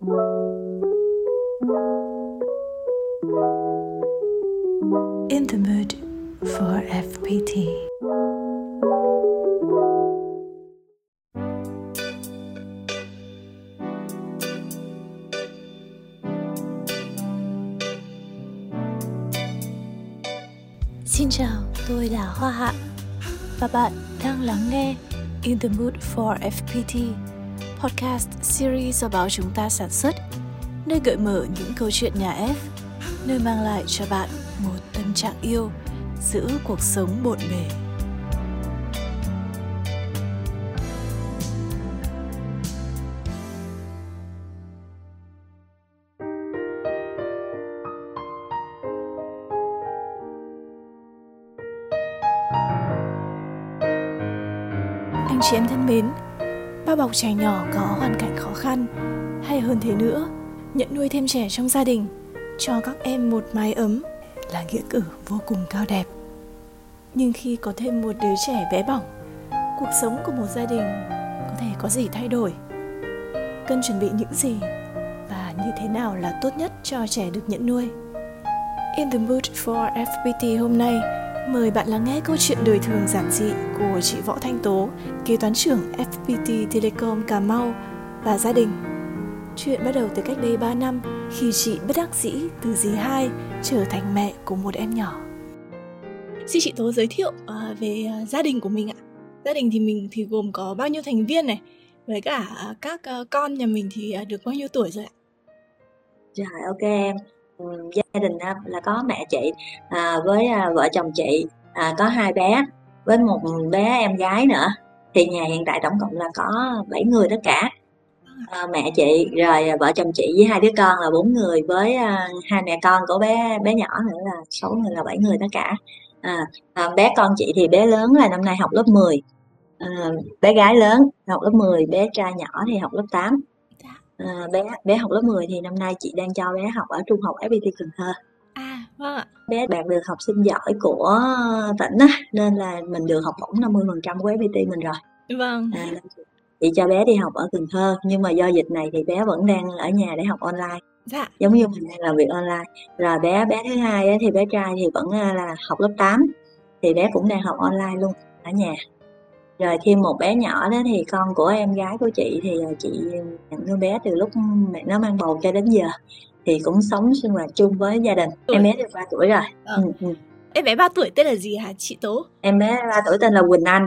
In the mood for FPT. Xin chào, tôi là Hoa Hạ và bạn đang lắng nghe In the Mood for FPT, podcast series do báo chúng ta sản xuất, nơi gợi mở những câu chuyện nhà F, nơi mang lại cho bạn một tâm trạng yêu giữa cuộc sống bộn bề. Bọc trẻ nhỏ có hoàn cảnh khó khăn hay hơn thế nữa, nhận nuôi thêm trẻ trong gia đình cho các em một mái ấm là nghĩa cử vô cùng cao đẹp. Nhưng khi có thêm một đứa trẻ bé bỏng, cuộc sống của một gia đình có thể có gì thay đổi? Cần chuẩn bị những gì và như thế nào là tốt nhất cho trẻ được nhận nuôi? In the Mood for FPT hôm nay Mời bạn lắng nghe câu chuyện đời thường giản dị của chị Võ Thanh Tố, kế toán trưởng FPT Telecom Cà Mau và gia đình. Chuyện bắt đầu từ cách đây 3 năm khi chị bất đắc dĩ từ dì hai trở thành mẹ của một em nhỏ. Xin chị Tố giới thiệu à, về à, gia đình của mình ạ. Gia đình thì mình thì gồm có bao nhiêu thành viên này, với cả các à, con nhà mình thì được bao nhiêu tuổi rồi ạ? Rồi ok em gia đình là có mẹ chị à, với à, vợ chồng chị à, có hai bé với một bé em gái nữa. Thì nhà hiện tại tổng cộng là có 7 người tất cả. À, mẹ chị rồi à, vợ chồng chị với hai đứa con là bốn người với à, hai mẹ con của bé bé nhỏ nữa là sáu người là bảy người tất cả. À, à, bé con chị thì bé lớn là năm nay học lớp 10 à, ờ, bé gái lớn học lớp 10 bé trai nhỏ thì học lớp 8 À, bé bé học lớp 10 thì năm nay chị đang cho bé học ở trung học FPT Cần Thơ. À, vâng ạ. Bé đạt được học sinh giỏi của tỉnh á, nên là mình được học bổng 50% của FPT mình rồi. Vâng. À, chị cho bé đi học ở Cần Thơ nhưng mà do dịch này thì bé vẫn đang ở nhà để học online. Dạ. Giống như mình đang làm việc online. Rồi bé bé thứ hai á, thì bé trai thì vẫn là học lớp 8 thì bé cũng đang học online luôn ở nhà rồi thêm một bé nhỏ đó thì con của em gái của chị thì ờ, chị nhận nuôi bé từ lúc mẹ nó mang bầu cho đến giờ thì cũng sống sinh hoạt chung với gia đình tuổi. em bé được 3 tuổi rồi ờ. ừ, ừ. em bé 3 tuổi tên là gì hả chị Tố em bé 3 tuổi tên là Quỳnh Anh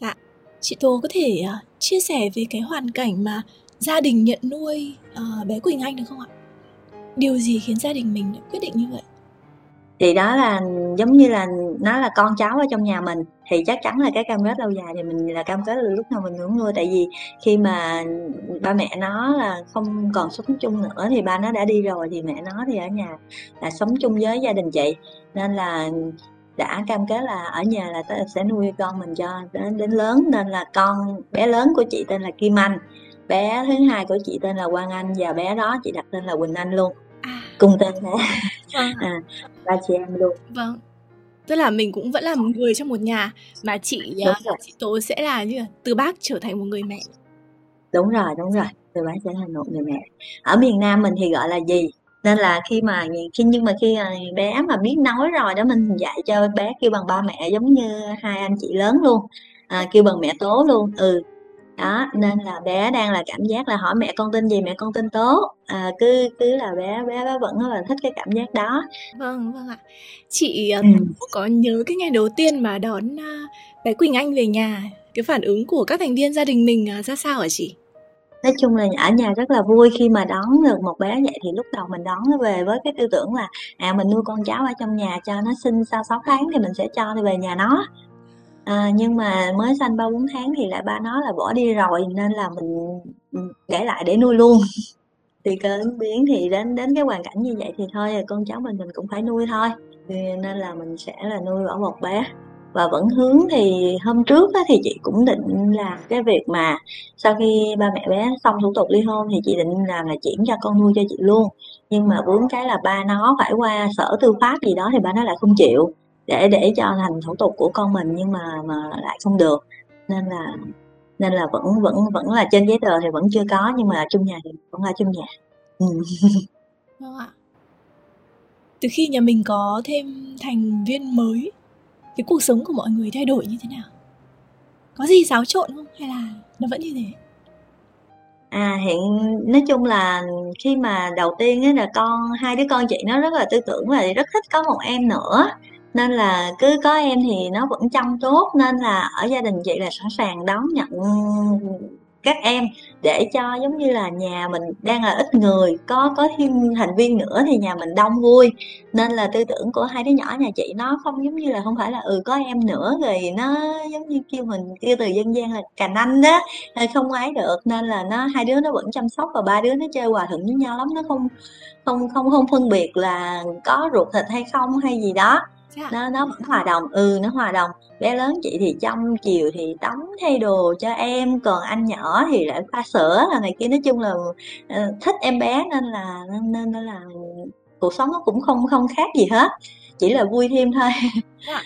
dạ chị Tố có thể uh, chia sẻ về cái hoàn cảnh mà gia đình nhận nuôi uh, bé Quỳnh Anh được không ạ điều gì khiến gia đình mình quyết định như vậy thì đó là giống như là nó là con cháu ở trong nhà mình thì chắc chắn là cái cam kết lâu dài thì mình là cam kết là lúc nào mình cũng nuôi. Tại vì khi mà ba mẹ nó là không còn sống chung nữa thì ba nó đã đi rồi thì mẹ nó thì ở nhà là sống chung với gia đình chị. Nên là đã cam kết là ở nhà là sẽ nuôi con mình cho đến đến lớn. Nên là con bé lớn của chị tên là Kim Anh bé thứ hai của chị tên là Quang Anh và bé đó chị đặt tên là Quỳnh Anh luôn. À. cùng tên thế vâng. à, ba chị em luôn. Vâng. Tức là mình cũng vẫn là một người trong một nhà mà chị uh, chị tố sẽ là như là từ bác trở thành một người mẹ. Đúng rồi đúng rồi. Từ bác sẽ thành một người mẹ. Ở miền nam mình thì gọi là gì? Nên là khi mà khi nhưng mà khi bé mà biết nói rồi đó mình dạy cho bé kêu bằng ba mẹ giống như hai anh chị lớn luôn à, kêu bằng mẹ tố luôn. Ừ đó nên là bé đang là cảm giác là hỏi mẹ con tên gì mẹ con tên tố à, cứ cứ là bé bé bé vẫn là thích cái cảm giác đó. Vâng vâng ạ. Chị ừ. có nhớ cái ngày đầu tiên mà đón bé Quỳnh Anh về nhà cái phản ứng của các thành viên gia đình mình uh, ra sao hả chị? Nói chung là ở nhà rất là vui khi mà đón được một bé vậy thì lúc đầu mình đón nó về với cái tư tưởng là à mình nuôi con cháu ở trong nhà cho nó sinh sau 6 tháng thì mình sẽ cho nó về nhà nó À, nhưng mà mới sanh ba bốn tháng thì lại ba nó là bỏ đi rồi nên là mình, ừ, để lại để nuôi luôn. Thì cơ ứng biến thì đến đến cái hoàn cảnh như vậy thì thôi, con cháu mình mình cũng phải nuôi thôi, thì nên là mình sẽ là nuôi bỏ một bé. Và vẫn hướng thì hôm trước á thì chị cũng định làm cái việc mà sau khi ba mẹ bé xong thủ tục ly hôn thì chị định làm là chuyển cho con nuôi cho chị luôn. Nhưng mà vướng cái là ba nó phải qua Sở Tư pháp gì đó thì ba nó lại không chịu để để cho thành thủ tục của con mình nhưng mà mà lại không được nên là nên là vẫn vẫn vẫn là trên giấy tờ thì vẫn chưa có nhưng mà chung nhà thì vẫn là chung nhà Ừm. Vâng ạ. Từ khi nhà mình có thêm thành viên mới, cái cuộc sống của mọi người thay đổi như thế nào? Có gì xáo trộn không hay là nó vẫn như thế? À, hiện nói chung là khi mà đầu tiên là con hai đứa con chị nó rất là tư tưởng và rất thích có một em nữa, nên là cứ có em thì nó vẫn chăm tốt, nên là ở gia đình chị là sẵn sàng đón nhận các em để cho giống như là nhà mình đang là ít người có có thêm thành viên nữa thì nhà mình đông vui. Nên là tư tưởng của hai đứa nhỏ nhà chị nó không giống như là không phải là ừ có em nữa rồi nó giống như kêu mình kêu từ dân gian là cà nanh đó không ấy được. Nên là nó hai đứa nó vẫn chăm sóc và ba đứa nó chơi hòa thuận với nhau lắm nó không không không không phân biệt là có ruột thịt hay không hay gì đó. Nó nó vẫn hòa đồng. Ừ nó hòa đồng. Bé lớn chị thì trong chiều thì tắm thay đồ cho em còn anh nhỏ thì lại pha sữa là này kia. Nói chung là uh, thích em bé nên là nên, nên, nên là cuộc sống nó cũng không không khác gì hết. Chỉ là vui thêm thôi. Dạ.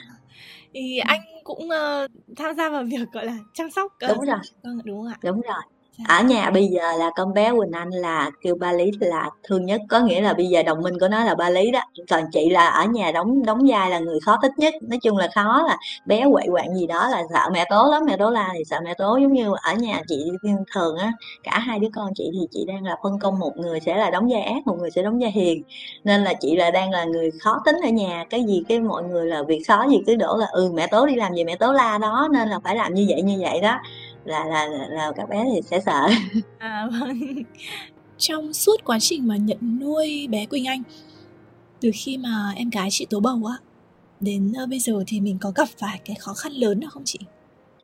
thì anh cũng uh, tham gia vào việc gọi là chăm sóc uh, đúng rồi. vâng đúng không ạ? Đúng rồi Dạ. ở nhà bây giờ là con bé Quỳnh Anh là kêu ba Lý là thương nhất, có nghĩa là bây giờ đồng minh của nó là ba Lý đó. Còn chị là ở nhà đóng đóng vai là người khó thích nhất. Nói chung là khó là bé quậy quạng gì đó là sợ mẹ tố lắm, mẹ tố la thì sợ mẹ tố. Giống như ở nhà chị thường á, cả hai đứa con chị thì chị đang là phân công một người sẽ là đóng vai ác, một người sẽ đóng vai hiền. Nên là chị là đang là người khó tính ở nhà. Cái gì cái mọi người là việc khó gì cứ đổ là ừ mẹ tố đi làm gì mẹ tố la đó, nên là phải làm như vậy như vậy đó là là là các bé thì sẽ sợ à vâng trong suốt quá trình mà nhận nuôi bé Quỳnh Anh, từ khi mà em gái chị tố bầu á, đến ờ, bây giờ thì mình có gặp phải cái khó khăn lớn nào không chị?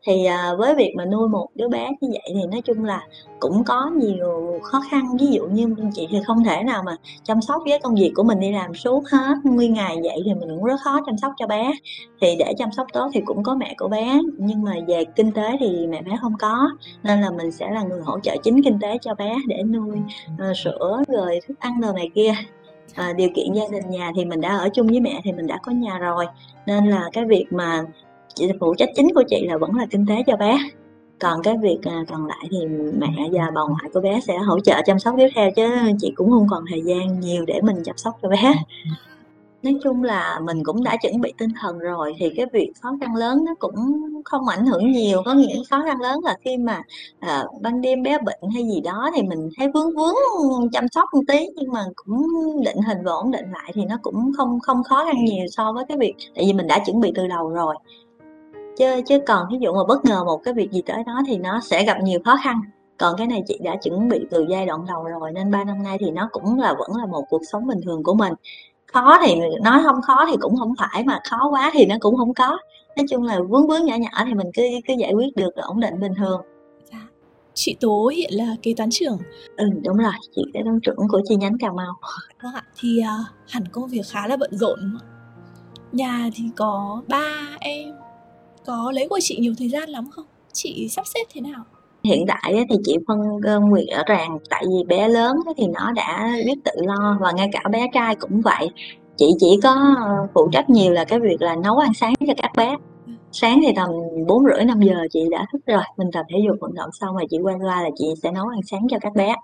Thì à, với việc mà nuôi một đứa bé như vậy thì nói chung là cũng có nhiều khó khăn. Ví dụ như chị thì không thể nào mà chăm sóc với công việc của mình đi làm suốt hết nguyên ngày vậy thì mình cũng rất khó chăm sóc cho bé. Thì để chăm sóc tốt thì cũng có mẹ của bé nhưng mà về kinh tế thì mẹ bé không có nên là mình sẽ là người hỗ trợ chính kinh tế cho bé để nuôi uh, sữa rồi thức ăn đồ này kia. À, điều kiện gia đình nhà thì mình đã ở chung với mẹ thì mình đã có nhà rồi nên là cái việc mà chị phụ trách chính của chị là vẫn là kinh tế cho bé. Còn cái việc à, còn lại thì mẹ và bà ngoại của bé sẽ hỗ trợ chăm sóc tiếp theo chứ chị cũng không còn thời gian nhiều để mình chăm sóc cho bé. Nói chung là mình cũng đã chuẩn bị tinh thần rồi thì cái việc khó khăn lớn nó cũng không ảnh hưởng nhiều. Có nghĩa khó khăn lớn là khi mà à, ban đêm bé bệnh hay gì đó thì mình thấy vướng vướng chăm sóc một tí nhưng mà cũng định hình và ổn định lại thì nó cũng không không khó khăn nhiều so với cái việc tại vì mình đã chuẩn bị từ đầu rồi chứ chứ còn ví dụ mà bất ngờ một cái việc gì tới đó thì nó sẽ gặp nhiều khó khăn. Còn cái này chị đã chuẩn bị từ giai đoạn đầu rồi nên ba năm nay thì nó cũng là vẫn là một cuộc sống bình thường của mình. Khó thì nói không khó thì cũng không phải mà khó quá thì nó cũng không có. Nói chung là vướng vướng nhỏ nhỏ thì mình cứ cứ giải quyết được ổn định bình thường. Dạ. chị tố hiện là kế toán trưởng. Ừ đúng rồi chị kế toán trưởng của chi nhánh cà mau. Vâng ạ thì uh, hẳn công việc khá là bận rộn. Nhà thì có ba em có lấy của chị nhiều thời gian lắm không? Chị sắp xếp thế nào? Hiện tại thì chị phân công việc rõ ràng tại vì bé lớn thì nó đã biết tự lo và ngay cả bé trai cũng vậy. Chị chỉ có ờ, phụ trách nhiều là cái việc là nấu ăn sáng cho các bé. Ừ. Sáng thì tầm bốn rưỡi năm giờ chị đã thức rồi, mình tập thể dục vận động xong rồi chị quay qua là chị sẽ nấu ăn sáng cho các bé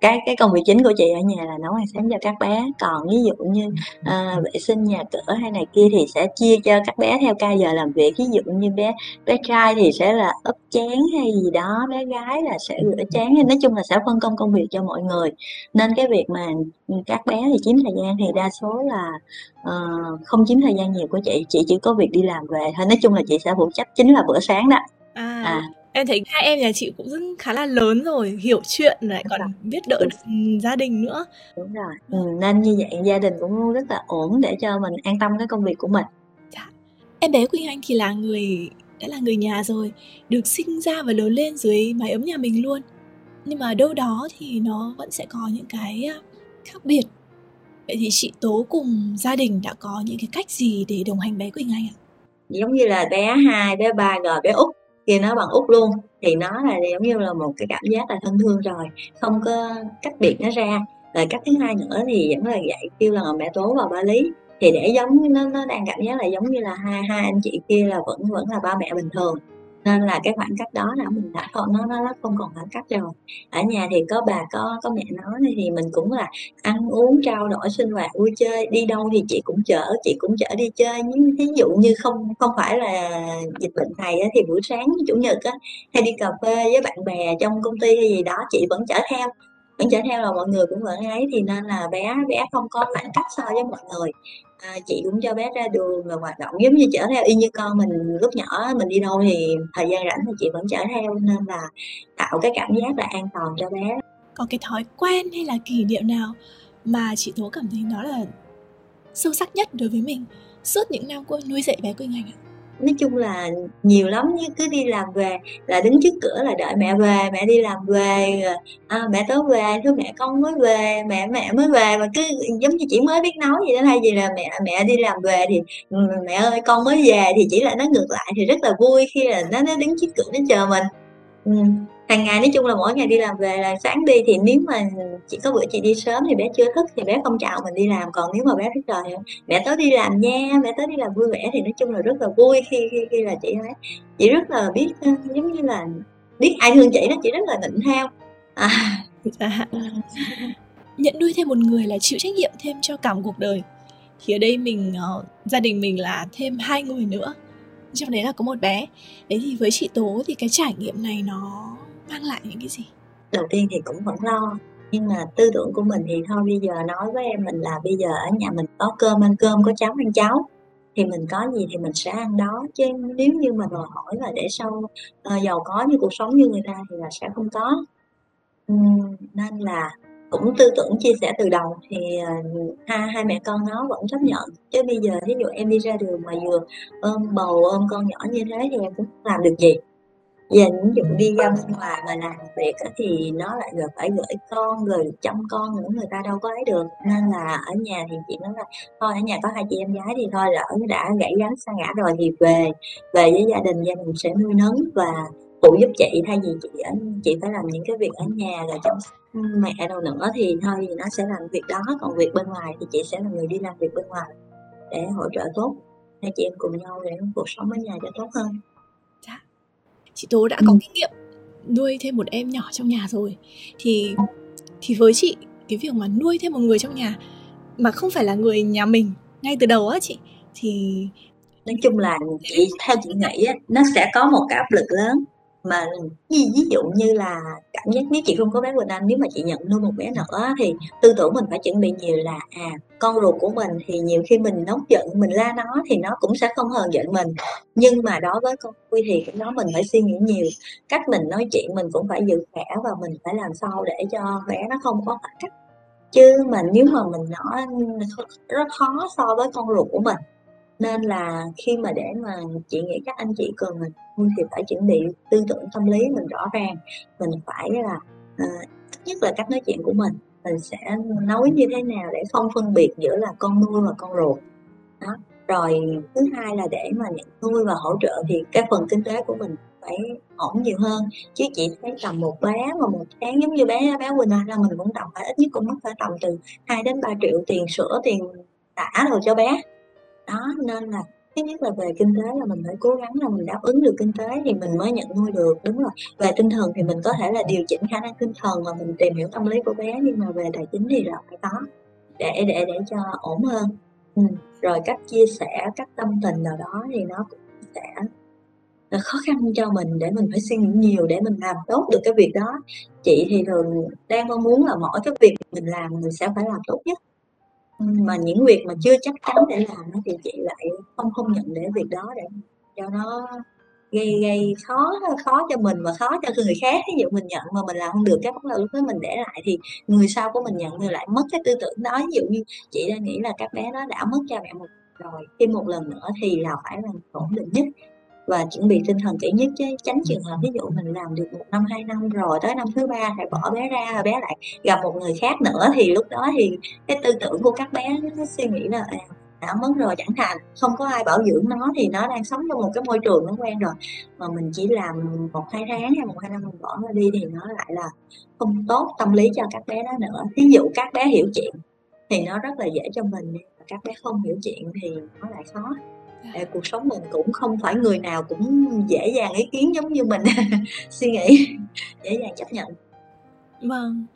cái cái công việc chính của chị ở nhà là nấu ăn sáng cho các bé. Còn ví dụ như à, vệ sinh nhà cửa hay này kia thì sẽ chia cho các bé theo ca giờ làm việc. Ví dụ như bé bé trai thì sẽ là ấp chén hay gì đó bé gái là sẽ rửa chén. Nói chung là sẽ phân công công việc cho mọi người. Nên cái việc mà các bé thì chiếm thời gian thì đa số là uh, không chiếm thời gian nhiều của chị. Chị chỉ có việc đi làm về thôi. Nói chung là chị sẽ phụ trách chính là bữa sáng đó. À, à em thấy hai em nhà chị cũng rất khá là lớn rồi hiểu chuyện lại còn biết đỡ được gia đình nữa. Đúng rồi. Ừ, nên như vậy gia đình cũng rất là ổn để cho mình an tâm cái công việc của mình. Dạ. em bé Quỳnh Anh thì là người đã là người nhà rồi được sinh ra và lớn lên dưới mái ấm nhà mình luôn. Nhưng mà đâu đó thì nó vẫn sẽ có những cái khác biệt. Vậy thì chị tố cùng gia đình đã có những cái cách gì để đồng hành bé Quỳnh Anh ạ? Giống như là bé hai bé ba rồi bé út khi nó bằng út luôn, thì nó là giống như là một cái cảm giác là thân thương rồi, không có cách biệt nó ra. Rồi cách thứ hai nữa thì vẫn là dạy kêu là mẹ tố và ba lý. Thì để giống, nó nó đang cảm giác là giống như là hai hai anh chị kia là vẫn vẫn là ba mẹ bình thường nên là cái khoảng cách đó là mình đã không nó nó không còn khoảng cách rồi. Ở nhà thì có bà, có có mẹ nói thì mình cũng là ăn uống, trao đổi, sinh hoạt, vui chơi. Đi đâu thì chị cũng chở, chị cũng chở đi chơi. Nhưng thí dụ như không không phải là dịch bệnh này thì buổi sáng chủ nhật á, hay đi cà phê với bạn bè trong công ty hay gì đó, chị vẫn chở theo, vẫn chở theo là mọi người cũng vẫn ấy. Thì nên là bé bé không có khoảng cách so với mọi người à, chị cũng cho bé ra đường và hoạt động giống như chở theo y như con mình. Lúc nhỏ mình đi đâu thì thời gian rảnh thì chị vẫn chở theo nên là tạo cái cảm giác là an toàn cho bé. Có cái thói quen hay là kỷ niệm nào mà chị tố cảm thấy nó là sâu sắc nhất đối với mình? Suốt những năm cô nuôi dạy bé Quỳnh Anh ạ nói chung là nhiều lắm như cứ đi làm về là đứng trước cửa là đợi mẹ về mẹ đi làm về à, mẹ tới về thưa mẹ con mới về mẹ mẹ mới về mà cứ giống như chỉ mới biết nói gì đó hay gì là mẹ mẹ đi làm về thì ừ, mẹ ơi con mới về thì chỉ là nó ngược lại thì rất là vui khi là nó nó đứng trước cửa nó chờ mình. Ừ hàng ngày nói chung là mỗi ngày đi làm về là sáng đi thì nếu mà chỉ có bữa chị đi sớm thì bé chưa thức thì bé không chào mình đi làm. Còn nếu mà bé thức rồi thì mẹ tới đi làm nha mẹ tới đi làm vui vẻ thì nói chung là rất là vui khi khi, khi là chị nói. Chị rất là biết ờ, giống như là biết ai thương chị đó chị rất là định theo à. à. nhận nuôi thêm một người là chịu trách nhiệm thêm cho cả một cuộc đời. Thì ở đây mình uh, gia đình mình là thêm hai người nữa. Trong đấy là có một bé. Đấy thì với chị tố thì cái trải nghiệm này nó mang lại những cái gì? Đầu tiên thì cũng vẫn lo nhưng mà tư tưởng của mình thì thôi bây giờ nói với em mình là bây giờ ở nhà mình có cơm ăn cơm có cháo ăn cháo. Thì mình có gì thì mình sẽ ăn đó chứ nếu như mà đòi hỏi là để sau uh, giàu có như cuộc sống như người ta thì là sẽ không có. Uhm, nên là cũng tư tưởng chia sẻ từ đầu thì uh, hai hai mẹ con nó vẫn chấp nhận. Chứ bây giờ ví dụ em đi ra đường mà vừa ôm bầu ôm con nhỏ như thế thì em cũng làm được gì. Giờ ví dụ đi ra bên ngoài mà làm việc thì nó lại rồi phải gửi con rồi chăm con nữa người ta đâu có ấy được. Nên là ở nhà thì chị nói là thôi ở nhà có hai chị em gái thì thôi lỡ đã gãy gắn xa ngã rồi thì về về với gia đình gia đình sẽ nuôi nấng và phụ giúp chị. Thay vì chị ở chị phải làm những cái việc ở nhà rồi chăm mẹ đâu nữa thì thôi thì nó sẽ làm việc đó. Còn việc bên ngoài thì chị sẽ là người đi làm việc bên ngoài để hỗ trợ tốt hai chị em cùng nhau để cuộc sống ở nhà cho tốt hơn chị tố đã có ừ. kinh nghiệm nuôi thêm một em nhỏ trong nhà rồi thì thì với chị cái việc mà nuôi thêm một người trong nhà mà không phải là người nhà mình ngay từ đầu á chị thì nói chung là chị theo chị nghĩ á, nó sẽ có một cái áp lực lớn mà ví, ví dụ như là cảm giác nếu chị không có bé Quỳnh Anh nếu mà chị nhận nuôi một bé nữa thì tư tưởng mình phải chuẩn bị nhiều là à con ruột của mình thì nhiều khi mình nóng giận mình la nó thì nó cũng sẽ không hờn giận mình. Nhưng mà đối với con vui thì cái đó mình phải suy nghĩ nhiều. Cách mình nói chuyện mình cũng phải giữ khỏe và mình phải làm sao để cho bé nó không có khoảng cách. Chứ mà nếu mà mình nói rất khó so với con ruột của mình. Nên là khi mà để mà chị nghĩ các anh chị cần mình thì phải chuẩn bị tư tưởng tâm lý mình rõ ràng mình phải là uh, nhất là cách nói chuyện của mình. Mình sẽ nói như thế nào để không phân biệt giữa là con nuôi và con ruột. Đó rồi thứ hai là để mà nhận nuôi và hỗ trợ thì cái phần kinh tế của mình phải ổn nhiều hơn. Chứ chị thấy tầm một bé mà một tháng giống như bé bé Quỳnh Anh là mình cũng tầm phải ít nhất cũng mất phải tầm từ 2 đến 3 triệu tiền sữa tiền tả rồi cho bé. Đó nên là thứ nhất là về kinh tế là mình phải cố gắng là mình đáp ứng được kinh tế thì mình mới nhận nuôi được, đúng rồi. Về tinh thần thì mình có thể là điều chỉnh khả năng tinh thần và mình tìm hiểu tâm lý của bé, nhưng mà về tài chính thì là phải có, để để để cho ổn hơn. Ừ. rồi cách chia sẻ, cách tâm tình nào đó thì nó cũng sẽ là khó khăn cho mình để mình phải suy nghĩ nhiều để mình làm tốt được cái việc đó. Chị thì thường đang mong muốn là mỗi cái việc mình làm mình sẽ phải làm tốt nhất mà những việc mà chưa chắc chắn để làm thì chị lại không không nhận để việc đó để cho nó gây gây khó khó cho mình và khó cho người khác. Ví dụ mình nhận mà mình làm không được cái bắt đầu lúc đó mình để lại thì người sau của mình nhận thì lại mất cái tư tưởng đó. Ví dụ như chị đang nghĩ là các bé nó đã mất cha mẹ một rồi thêm một lần nữa thì là phải là ổn định nhất và chuẩn bị tinh thần kỹ nhất chứ. Tránh trường hợp ví dụ mình làm được một năm hai năm rồi tới năm thứ ba phải bỏ bé ra bé lại gặp một người khác nữa thì lúc đó thì cái tư tưởng của các bé nó suy nghĩ là à, đã mất rồi chẳng hạn không có ai bảo dưỡng nó thì nó đang sống trong một cái môi trường nó quen rồi. Mà mình chỉ làm một hai tháng hay một hai năm mình bỏ nó đi thì nó lại là không tốt tâm lý cho các bé đó nữa. Ví dụ các bé hiểu chuyện thì nó rất là dễ cho mình các bé không hiểu chuyện thì nó lại khó à, cuộc sống mình cũng không phải người nào cũng dễ dàng ý kiến giống như mình. Suy nghĩ dễ dàng chấp nhận. Vâng.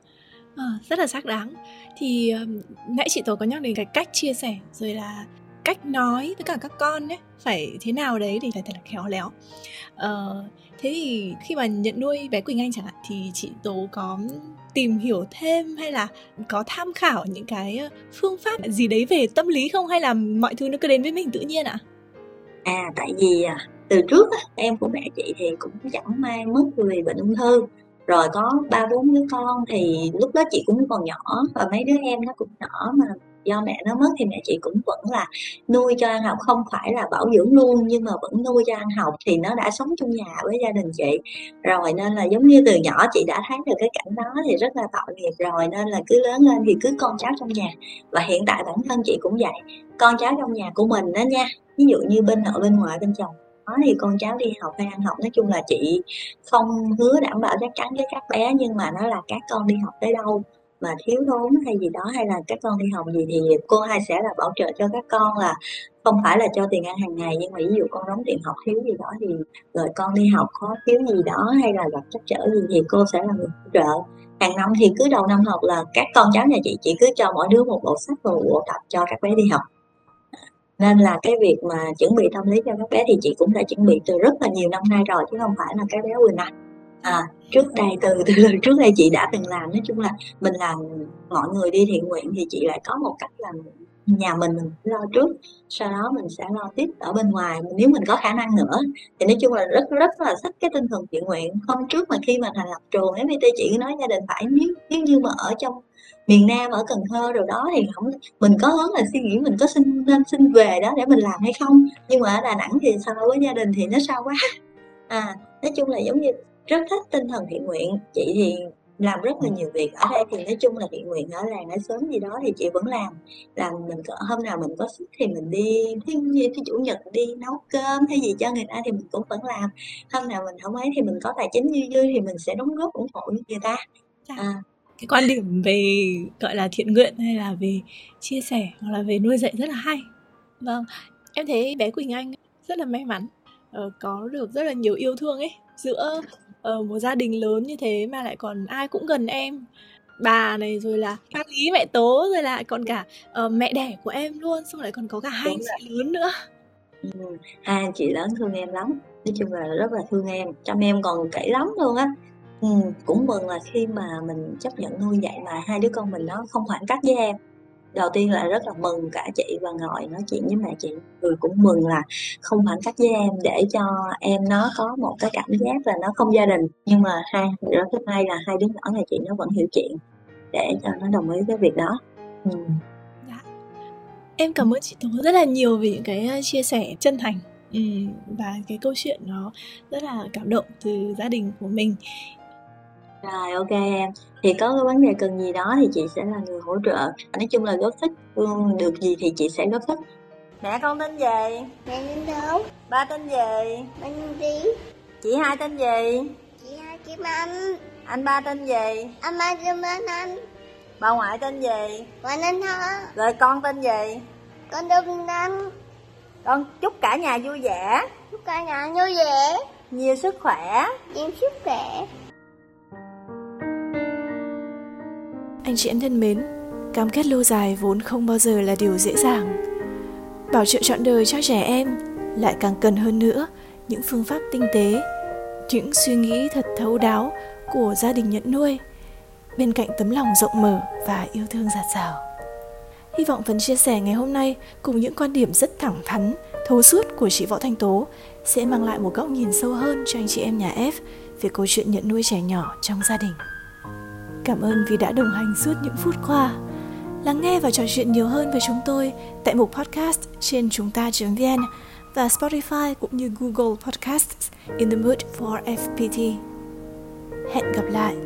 À, rất là xác đáng. Thì ờ, nãy chị tố có nhắc đến cái cách chia sẻ rồi là cách nói với cả các con ấy phải thế nào đấy thì phải thật là khéo léo. Ờ, thế thì khi mà nhận nuôi bé quỳnh anh chẳng hạn thì chị tố có tìm hiểu thêm hay là có tham khảo những cái ờ, phương pháp gì đấy về tâm lý không? Hay là mọi thứ nó cứ đến với mình tự nhiên ạ? à à tại vì à, từ trước em của mẹ chị thì cũng chẳng may mất vì bệnh ung thư. Rồi có ba bốn đứa con thì lúc đó chị cũng còn nhỏ và mấy đứa em nó cũng nhỏ mà do mẹ nó mất thì mẹ chị cũng vẫn là nuôi cho ăn học, không phải là bảo dưỡng luôn, nhưng mà vẫn nuôi cho ăn học thì nó đã sống chung nhà với gia đình chị. Rồi nên là giống như từ nhỏ chị đã thấy được cái cảnh đó thì rất là tội nghiệp. Rồi nên là cứ lớn lên thì cứ con cháu trong nhà. Và hiện tại bản thân chị cũng vậy, con cháu trong nhà của mình đó nha, ví dụ như bên nội, bên ngoại, bên chồng, đó thì con cháu đi học hay ăn học, nói chung là chị không hứa đảm bảo chắc chắn với các bé nhưng mà nó là các con đi học tới đâu mà thiếu thốn hay gì đó, hay là các con đi học gì thì cô hai sẽ là bảo trợ cho các con là không phải là cho tiền ăn hàng ngày, nhưng mà ví dụ con đóng tiền học thiếu gì đó thì rồi con đi học có thiếu gì đó hay là gặp trắc trở gì thì cô sẽ là người hỗ trợ. Hàng năm thì cứ đầu năm học là các con cháu nhà chị chỉ cứ cho mỗi đứa một bộ sách và một bộ tập cho các bé đi học. Nên là cái việc mà chuẩn bị tâm lý cho các bé thì chị cũng đã chuẩn bị từ rất là nhiều năm nay rồi, chứ không phải là cái bé vừa nay à trước đây từ từ trước đây chị đã từng làm nói chung là mình làm mọi người đi thiện nguyện thì chị lại có một cách là nhà mình mình lo trước sau đó mình sẽ lo tiếp ở bên ngoài. Nếu mình có khả năng nữa thì nói chung là rất rất là thích cái tinh thần thiện nguyện. Hôm trước mà khi mà thành lập trường FPT chị nói gia đình phải nếu nếu như mà ở trong miền Nam ở Cần Thơ rồi đó thì không mình có hướng là suy nghĩ mình có xin nên xin về đó để mình làm hay không. Nhưng mà ở Đà Nẵng thì so với gia đình thì nó sao quá. À nói chung là giống như rất thích tinh thần thiện nguyện. Chị thì làm rất là nhiều việc ở đây thì nói chung là thiện nguyện ở làng ở sớm gì đó thì chị vẫn làm. Làm mình có hôm nào mình có sức thì mình đi thí như cái chủ nhật đi nấu cơm hay gì cho người ta thì mình cũng vẫn làm. Hôm nào mình không ấy thì mình có tài chính dư dư thì mình sẽ đóng góp ủng hộ với người ta. À. cái quan điểm về gọi là thiện nguyện hay là về chia sẻ hoặc là về nuôi dạy rất là hay. Vâng em thấy bé quỳnh anh rất là may mắn uh, có được rất là nhiều yêu thương ấy giữa uh, một gia đình lớn như thế mà lại còn ai cũng gần em. Bà này rồi là bác ý mẹ tố rồi lại còn cả uh, mẹ đẻ của em luôn xong lại còn có cả hai anh chị lớn nữa. Ừ, hai anh chị lớn thương em lắm. Nói chung là rất là thương em chăm em còn kỹ lắm luôn á. Ừ, cũng mừng là khi mà mình chấp nhận nuôi dạy mà hai đứa con mình nó không khoảng cách với em đầu tiên là rất là mừng cả chị và ngồi nói chuyện với mẹ chị người cũng mừng là không khoảng cách với em để cho em nó có một cái cảm giác là nó không gia đình nhưng mà hai rất thứ hai là hai đứa nhỏ nhà chị nó vẫn hiểu chuyện để cho nó đồng ý cái việc đó ừ. dạ. em cảm ơn chị Tố rất là nhiều vì những cái chia sẻ chân thành Ừ, và cái câu chuyện nó rất là cảm động từ gia đình của mình rồi, ok em. Thì có cái vấn đề cần gì đó thì chị sẽ là người hỗ trợ. Nói chung là góp sức, được gì thì chị sẽ góp sức. Mẹ con tên gì? Mẹ tên đâu? Ba tên gì? Ba tên gì? Chị hai tên gì? Chị hai Kim Anh. Anh ba tên gì? Anh ba Kim Anh anh. Bà ngoại tên gì? Bà nên Thơ. Rồi con tên gì? Con tên Anh. Con chúc cả nhà vui vẻ. Chúc cả nhà vui vẻ. Nhiều sức khỏe. Nhiều sức khỏe. Anh chị em thân mến, cam kết lâu dài vốn không bao giờ là điều dễ dàng. Bảo trợ trọn đời cho trẻ em lại càng cần hơn nữa những phương pháp tinh tế, những suy nghĩ thật thấu đáo của gia đình nhận nuôi bên cạnh tấm lòng rộng mở và yêu thương giạt rào. Hy vọng phần chia sẻ ngày hôm nay cùng những quan điểm rất thẳng thắn, thấu suốt của chị Võ Thanh Tố sẽ mang lại một góc nhìn sâu hơn cho anh chị em nhà F về câu chuyện nhận nuôi trẻ nhỏ trong gia đình. Cảm ơn vì đã đồng hành suốt những phút qua. Lắng nghe và trò chuyện nhiều hơn với chúng tôi tại mục podcast trên chúng ta.vn và Spotify cũng như Google Podcasts in the mood for FPT. Hẹn gặp lại